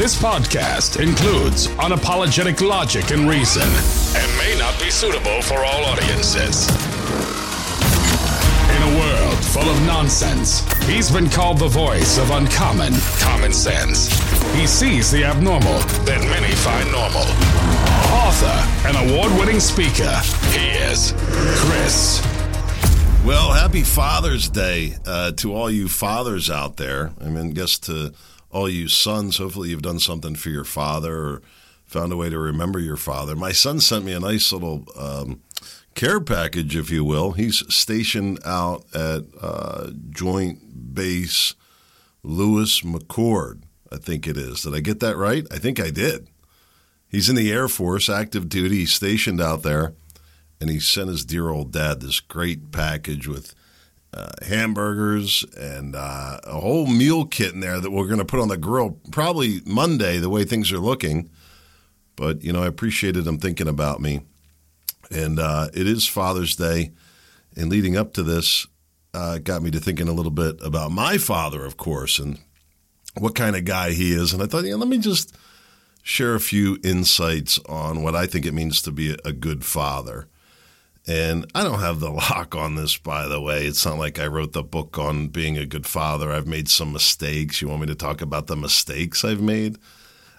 This podcast includes unapologetic logic and reason and may not be suitable for all audiences. In a world full of nonsense, he's been called the voice of uncommon common sense. He sees the abnormal that many find normal. Author and award winning speaker, he is Chris. Well, happy Father's Day uh, to all you fathers out there. I mean, guess to all you sons, hopefully you've done something for your father or found a way to remember your father. My son sent me a nice little um, care package, if you will. He's stationed out at uh, Joint Base Lewis McChord, I think it is. Did I get that right? I think I did. He's in the Air Force, active duty. Stationed out there and he sent his dear old dad this great package with uh, hamburgers and uh, a whole meal kit in there that we're going to put on the grill probably Monday, the way things are looking. But, you know, I appreciated him thinking about me. And uh, it is Father's Day. And leading up to this, uh, got me to thinking a little bit about my father, of course, and what kind of guy he is. And I thought, yeah, let me just share a few insights on what I think it means to be a good father. And I don't have the lock on this, by the way. It's not like I wrote the book on being a good father. I've made some mistakes. You want me to talk about the mistakes I've made?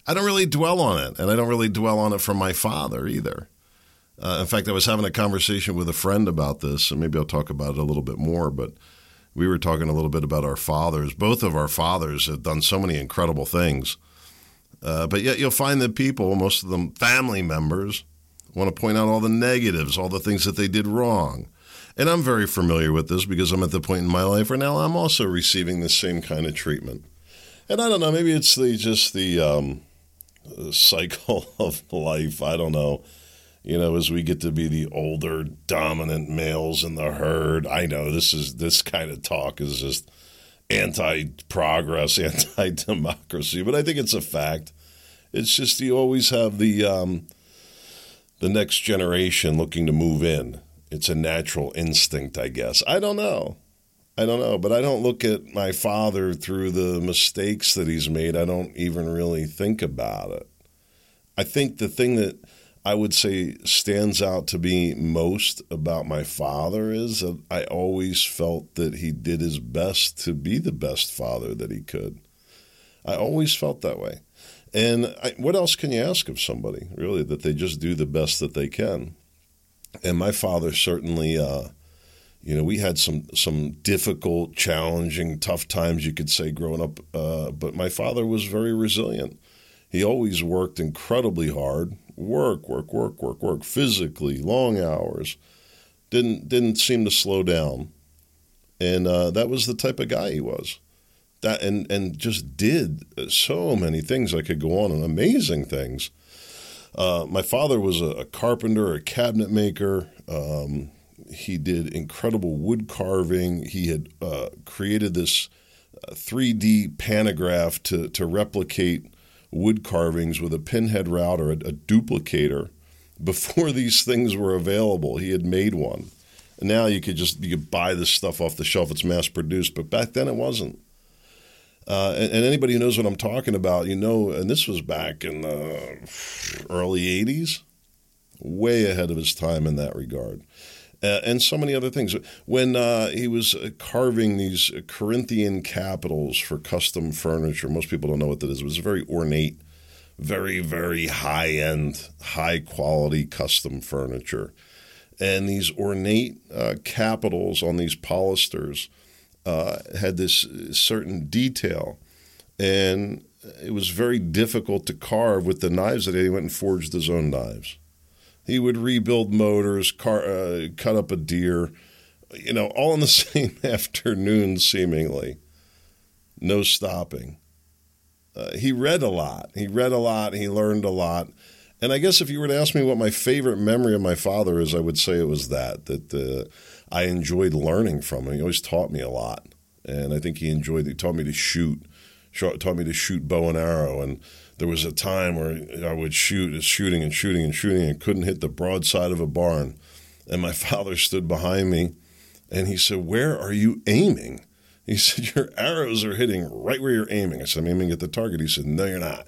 I don't really dwell on it, and I don't really dwell on it from my father either. Uh, in fact, I was having a conversation with a friend about this, and maybe I'll talk about it a little bit more. But we were talking a little bit about our fathers. Both of our fathers have done so many incredible things. Uh, but yet, you'll find that people, most of them family members, want to point out all the negatives, all the things that they did wrong. And I'm very familiar with this because I'm at the point in my life where now I'm also receiving the same kind of treatment. And I don't know, maybe it's the just the um, cycle of life. I don't know. You know, as we get to be the older, dominant males in the herd, I know this is this kind of talk is just anti-progress, anti-democracy, but I think it's a fact. It's just you always have the um, the next generation looking to move in. It's a natural instinct, I guess. I don't know. I don't know, but I don't look at my father through the mistakes that he's made. I don't even really think about it. I think the thing that I would say stands out to me most about my father is that I always felt that he did his best to be the best father that he could. I always felt that way. And I, what else can you ask of somebody, really, that they just do the best that they can? And my father certainly, uh, you know, we had some some difficult, challenging, tough times, you could say, growing up. Uh, but my father was very resilient. He always worked incredibly hard, work, work, work, work, work, physically, long hours. Didn't didn't seem to slow down, and uh, that was the type of guy he was that and and just did so many things. I could go on and amazing things. Uh, my father was a, a, carpenter, a cabinet maker. Um, he did incredible wood carving. He had uh, created this 3D uh, pantograph to to replicate wood carvings with a pinhead router, a, a duplicator. Before these things were available, he had made one. And now you could just you could buy this stuff off the shelf. It's mass produced, but back then it wasn't. Uh, and, and, anybody who knows what I'm talking about, you know, and this was back in the early 80s, way ahead of his time in that regard. Uh, and so many other things. When uh, he was uh, carving these Corinthian capitals for custom furniture, most people don't know what that is. It was very ornate, very, very high end, high quality custom furniture. And these ornate uh, capitals on these pilasters uh, had this certain detail, and it was very difficult to carve with the knives that he went and forged his own knives. He would rebuild motors, car, uh, cut up a deer, you know, all in the same afternoon, seemingly. No stopping. Uh, he read a lot. He read a lot. He learned a lot. And I guess if you were to ask me what my favorite memory of my father is, I would say it was that that uh, I enjoyed learning from him. He always taught me a lot, and I think he enjoyed. He taught me to shoot, taught me to shoot bow and arrow. And there was a time where I would shoot, shooting and shooting and shooting, and couldn't hit the broadside of a barn. And my father stood behind me, and he said, "Where are you aiming?" He said, "Your arrows are hitting right where you're aiming." I said, "I'm aiming at the target." He said, "No, you're not.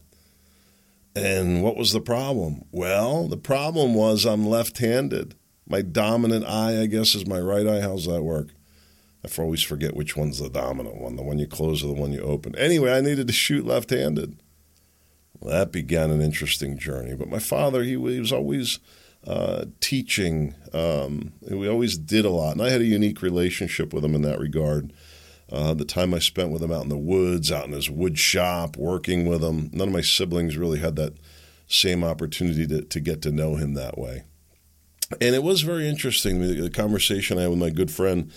And what was the problem? Well, the problem was I'm left handed. My dominant eye, I guess, is my right eye. How's that work? I always forget which one's the dominant one, the one you close or the one you open. Anyway, I needed to shoot left handed. Well, that began an interesting journey. But my father, he, he was always uh, teaching. Um, we always did a lot. And I had a unique relationship with him in that regard. Uh, the time I spent with him out in the woods, out in his wood shop, working with him, none of my siblings really had that same opportunity to, to get to know him that way. And it was very interesting, the, the conversation I had with my good friend.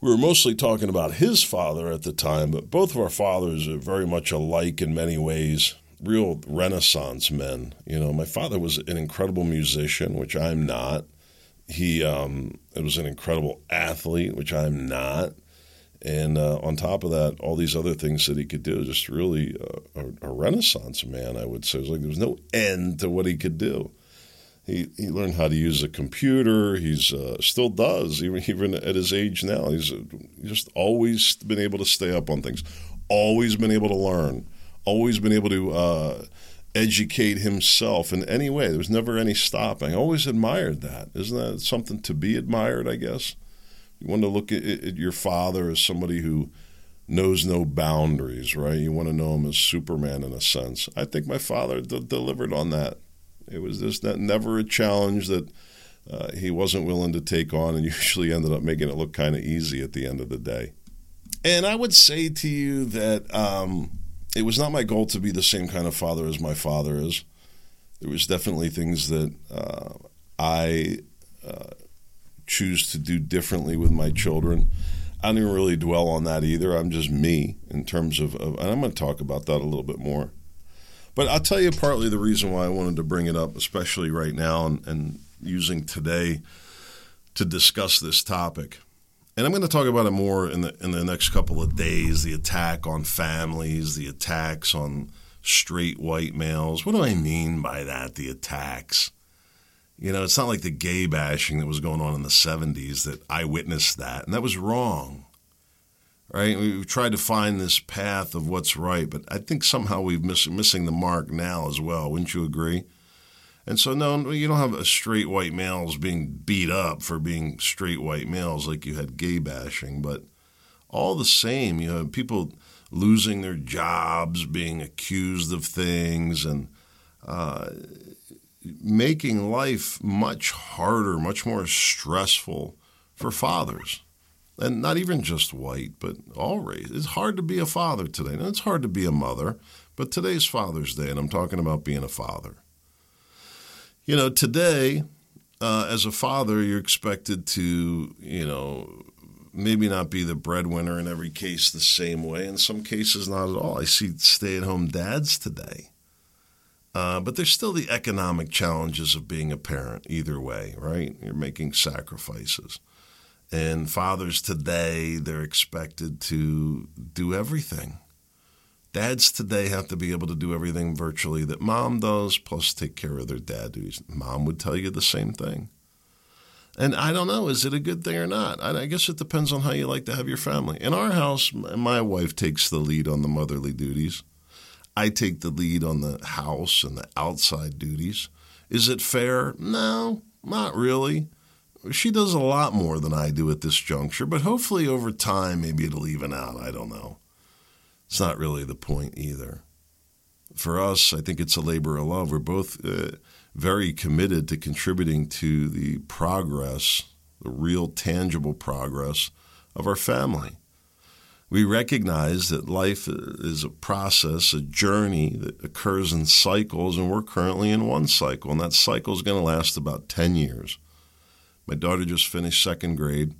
We were mostly talking about his father at the time, but both of our fathers are very much alike in many ways real renaissance men. You know, my father was an incredible musician, which I'm not. He um, was an incredible athlete, which I'm not. And uh, on top of that, all these other things that he could do, just really uh, a, a, renaissance man, I would say. It was like there was no end to what he could do. He, he learned how to use a computer. He's uh, still does, even, even at his age now. He's, uh, just always been able to stay up on things, always been able to learn, always been able to uh, educate himself in any way. There was never any stopping. I always admired that. Isn't that something to be admired, I guess? You want to look at, at your father as somebody who knows no boundaries, right? You want to know him as Superman in a sense. I think my father d- delivered on that. It was just never a challenge that uh, he wasn't willing to take on, and usually ended up making it look kind of easy at the end of the day. And I would say to you that um, it was not my goal to be the same kind of father as my father is. There was definitely things that uh, I uh, choose to do differently with my children. I don't even really dwell on that either. I'm just me in terms of, of and I'm going to talk about that a little bit more. But I'll tell you partly the reason why I wanted to bring it up, especially right now, and, and using today to discuss this topic. And I'm going to talk about it more in the in the next couple of days. The attack on families, the attacks on straight white males. What do I mean by that? The attacks. You know, it's not like the gay bashing that was going on in the 70s that I witnessed that, and that was wrong. Right? We've tried to find this path of what's right, but I think somehow we've miss, missing the mark now as well. Wouldn't you agree? And so, no, you don't have straight white males being beat up for being straight white males like you had gay bashing, but all the same, you have people losing their jobs, being accused of things, and uh, making life much harder, much more stressful for fathers. And not even just white, but all race. It's hard to be a father today. And it's hard to be a mother, but today's Father's Day, and I'm talking about being a father. You know, today, uh, as a father, you're expected to, you know, maybe not be the breadwinner in every case the same way. In some cases, not at all. I see stay at home dads today uh, but there's still the economic challenges of being a parent, either way, right? You're making sacrifices. And fathers today, they're expected to do everything. Dads today have to be able to do everything virtually that mom does, plus take care of their dad duties. Mom would tell you the same thing. And I don't know, is it a good thing or not? I guess it depends on how you like to have your family. In our house, my wife takes the lead on the motherly duties. I take the lead on the house and the outside duties. Is it fair? No, not really. She does a lot more than I do at this juncture, but hopefully over time, maybe it'll even out. I don't know. It's not really the point either. For us, I think it's a labor of love. We're both uh, very committed to contributing to the progress, the real tangible progress of our family. We recognize that life is a process, a journey that occurs in cycles, and we're currently in one cycle, and that cycle is going to last about 10 years. My daughter just finished second grade.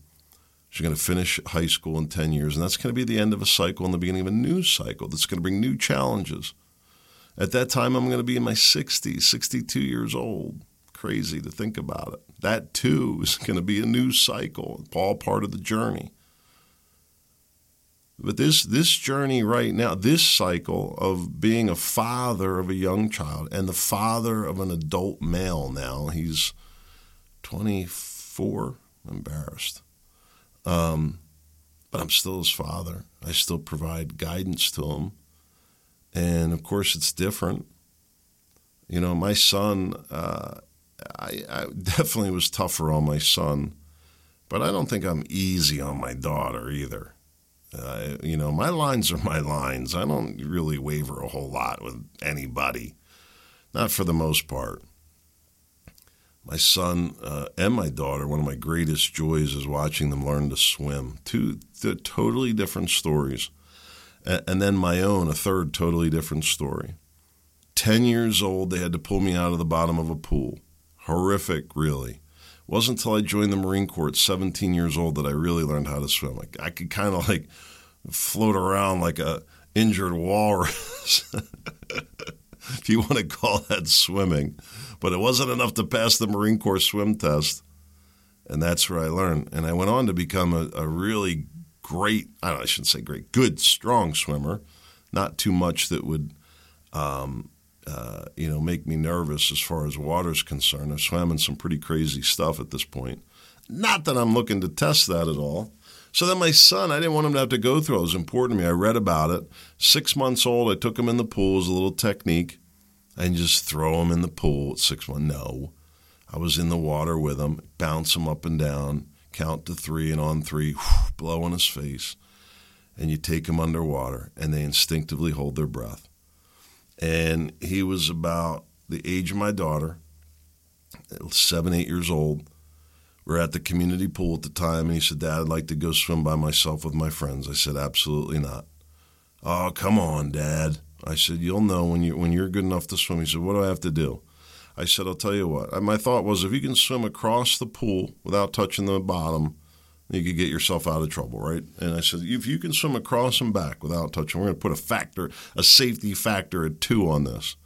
She's going to finish high school in 10 years, and that's going to be the end of a cycle and the beginning of a new cycle that's going to bring new challenges. At that time, I'm going to be in my 60s, 62 years old. Crazy to think about it. That too is going to be a new cycle, all part of the journey. But this this journey right now, this cycle of being a father of a young child and the father of an adult male now, he's 24, embarrassed. Um, but I'm still his father. I still provide guidance to him. And of course, it's different. You know, my son, uh, I, I definitely was tougher on my son, but I don't think I'm easy on my daughter either. Uh, you know, my lines are my lines. I don't really waver a whole lot with anybody, not for the most part. My son uh, and my daughter, one of my greatest joys is watching them learn to swim. Two, two totally different stories. And then my own, a third totally different story. 10 years old, they had to pull me out of the bottom of a pool. Horrific, really. It wasn't until I joined the Marine Corps at 17 years old that I really learned how to swim. Like I could kind of like float around like a injured walrus, if you want to call that swimming. But it wasn't enough to pass the Marine Corps swim test. And that's where I learned. And I went on to become a, a really great, I, know, I shouldn't say great, good, strong swimmer. Not too much that would um, uh, you know, make me nervous as far as water's concerned. I've swam in some pretty crazy stuff at this point. Not that I'm looking to test that at all. So then my son, I didn't want him to have to go through it. Was important to me. I read about it. Six months old, I took him in the pool as a little technique. and just throw him in the pool at six months. No. I was in the water with him, bounce him up and down, count to three, and on three, blow on his face. And you take him underwater, and they instinctively hold their breath and he was about the age of my daughter, seven, eight years old. We are at the community pool at the time, and he said, Dad, I'd like to go swim by myself with my friends. I said, Absolutely not. Oh, come on, Dad. I said, You'll know when, you, when you're good enough to swim. He said, What do I have to do? I said, I'll tell you what. My thought was if you can swim across the pool without touching the bottom, you could get yourself out of trouble, right? And I said, if you can swim across and back without touching, we're going to put a factor, a safety factor at two on this.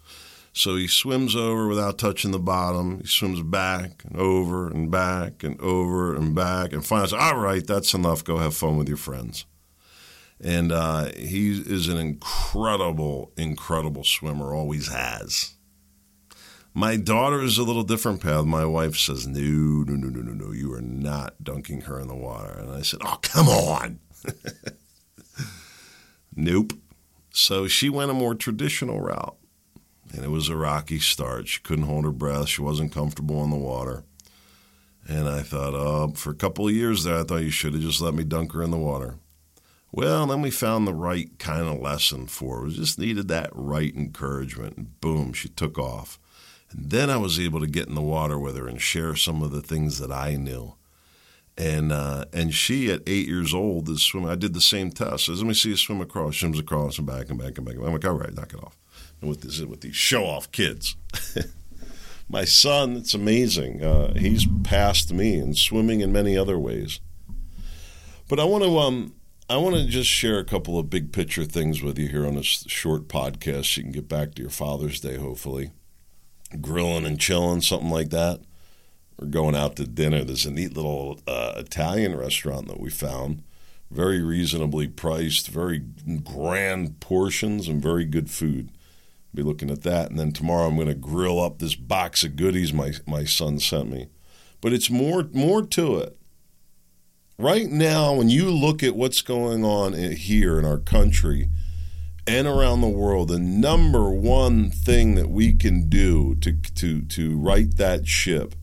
So he swims over without touching the bottom. He swims back and over and back and over and back, and finally says, "All right, that's enough. Go have fun with your friends." And uh, he is an incredible, incredible swimmer. Always has. My daughter is a little different path. My wife says, No, no, no, no, no, no, you are not dunking her in the water. And I said, Oh, come on. nope. So she went a more traditional route. And it was a rocky start. She couldn't hold her breath. She wasn't comfortable in the water. And I thought, oh, for a couple of years there, I thought you should have just let me dunk her in the water. Well, then we found the right kind of lesson for her. We just needed that right encouragement. And boom, she took off. And then I was able to get in the water with her and share some of the things that I knew. And uh, and she at eight years old is swimming. I did the same test. Says, "Let me see you swim across." Swims across and back and back and back. I'm like, "All right, knock it off." And with this, with these show off kids, my son, it's amazing. Uh, he's passed me in swimming in many other ways. But I want to um, I want to just share a couple of big picture things with you here on this short podcast. You can get back to your Father's Day, hopefully grilling and chilling, something like that. We're going out to dinner. There's a neat little uh, Italian restaurant that we found, very reasonably priced, very grand portions, and very good food. Be looking at that, and then tomorrow I'm going to grill up this box of goodies my my son sent me. But it's more more to it. Right now, when you look at what's going on here in our country, and around the world, the number one thing that we can do to, to, to right that ship,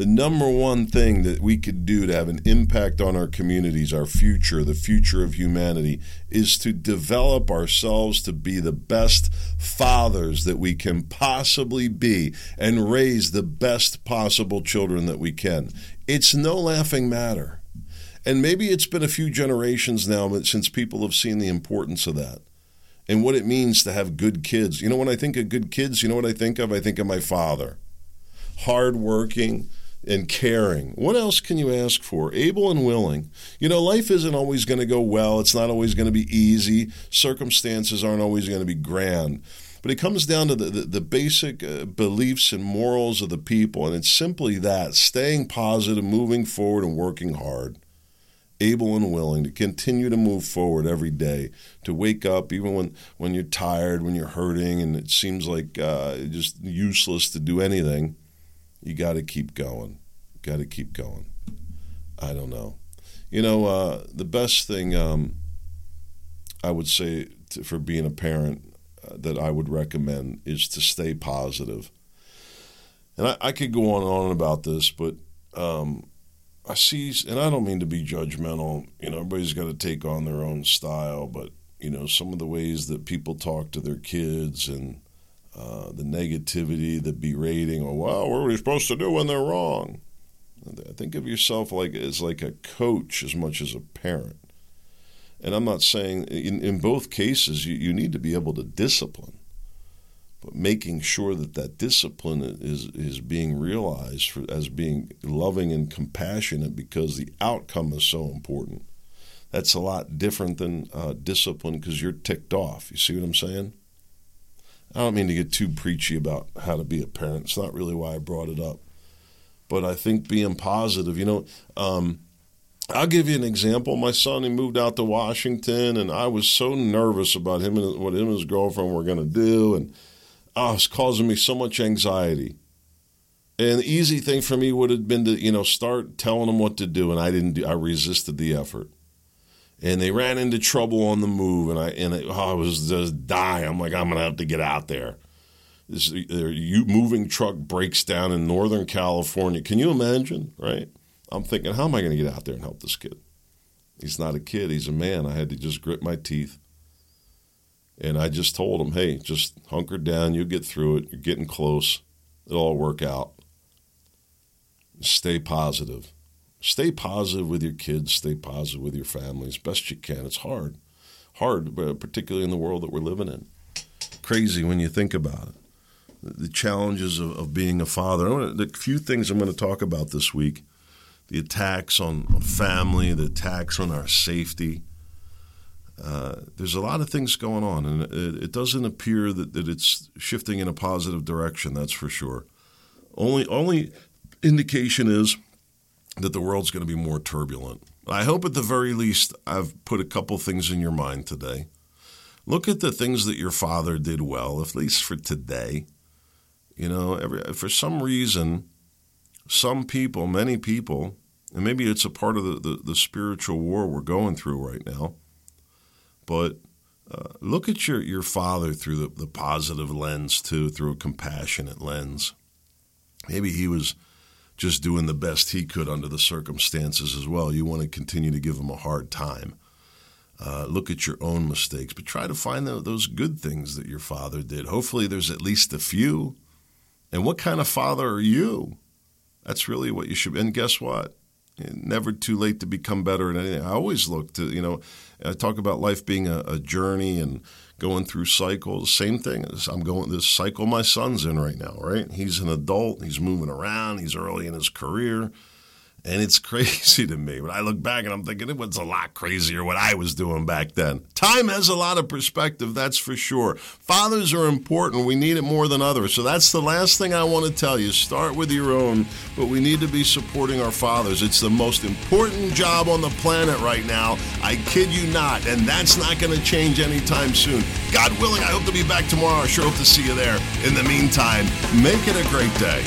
the number one thing that we could do to have an impact on our communities, our future, the future of humanity, is to develop ourselves to be the best fathers that we can possibly be and raise the best possible children that we can. It's no laughing matter. And maybe it's been a few generations now since people have seen the importance of that and what it means to have good kids. You know, when I think of good kids, you know what I think of? I think of my father. Hardworking and caring. What else can you ask for? Able and willing. You know, life isn't always going to go well, it's not always going to be easy, circumstances aren't always going to be grand. But it comes down to the, the, the basic uh, beliefs and morals of the people, and it's simply that staying positive, moving forward, and working hard able and willing to continue to move forward every day, to wake up even when, when you're tired, when you're hurting, and it seems like uh, just useless to do anything, you got to keep going. Got to keep going. I don't know. You know, uh, the best thing um, I would say to, for being a parent, uh, that I would recommend is to stay positive. And I, I could go on and on about this, but um, I see, and I don't mean to be judgmental. You know, everybody's got to take on their own style, but you know, some of the ways that people talk to their kids and uh, the negativity, the berating, or well, what are we supposed to do when they're wrong? Think of yourself like as like a coach as much as a parent. And I'm not saying in, in both cases you, you need to be able to discipline, but making sure that that discipline is is being realized for, as being loving and compassionate because the outcome is so important. That's a lot different than uh, discipline because you're ticked off. You see what I'm saying? I don't mean to get too preachy about how to be a parent. It's not really why I brought it up. But I think being positive, you know, um, I'll give you an example. My son, he moved out to Washington, and I was so nervous about him and what him and his girlfriend were going to do. And oh, it was causing me so much anxiety. And the easy thing for me would have been to, you know, start telling him what to do, and I didn't do. I resisted the effort and they ran into trouble on the move, and I and it, oh, I was just dying. I'm like, I'm gonna have to get out there. This you moving truck breaks down in Northern California. Can you imagine? Right? I'm thinking, how am I to get out there and help this kid? He's not a kid; he's a man. I had to just grit my teeth, and I just told him, "Hey, just hunker down. You'll get through it. You're getting close. It'll all work out. Stay positive." Stay positive with your kids, stay positive with your families best you can. It's hard, hard, particularly in the world that we're living in. Crazy when you think about it. The challenges of, of being a father. The few things I'm going to talk about this week the attacks on, on family, the attacks on our safety. Uh, there's a lot of things going on, and it, it doesn't appear that, that it's shifting in a positive direction, that's for sure. Only, only indication is that the world's going to be more turbulent. I hope at the very least I've put a couple things in your mind today. Look at the things that your father did well, at least for today. You know, every, for some reason, some people, many people, and maybe it's a part of the, the, the spiritual war we're going through right now, but uh, look at your, your father through the, the positive lens, too, through a compassionate lens. Maybe he was just doing the best he could under the circumstances as well. You want to continue to give him a hard time. Uh, look at your own mistakes, but try to find the, those good things that your father did. Hopefully, there's at least a few. And what kind of father are you? That's really what you should. And guess what? Never too late to become better at anything. I always look to, you know, I talk about life being a, a journey and going through cycles. Same thing as I'm going this cycle my son's in right now, right? He's an adult, he's moving around, he's early in his career. And it's crazy to me. When I look back and I'm thinking it was a lot crazier what I was doing back then. Time has a lot of perspective, that's for sure. Fathers are important. We need it more than others. So that's the last thing I want to tell you. Start with your own, but we need to be supporting our fathers. It's the most important job on the planet right now. I kid you not. And that's not going to change anytime soon. God willing, I hope to be back tomorrow. I sure hope to see you there. In the meantime, make it a great day.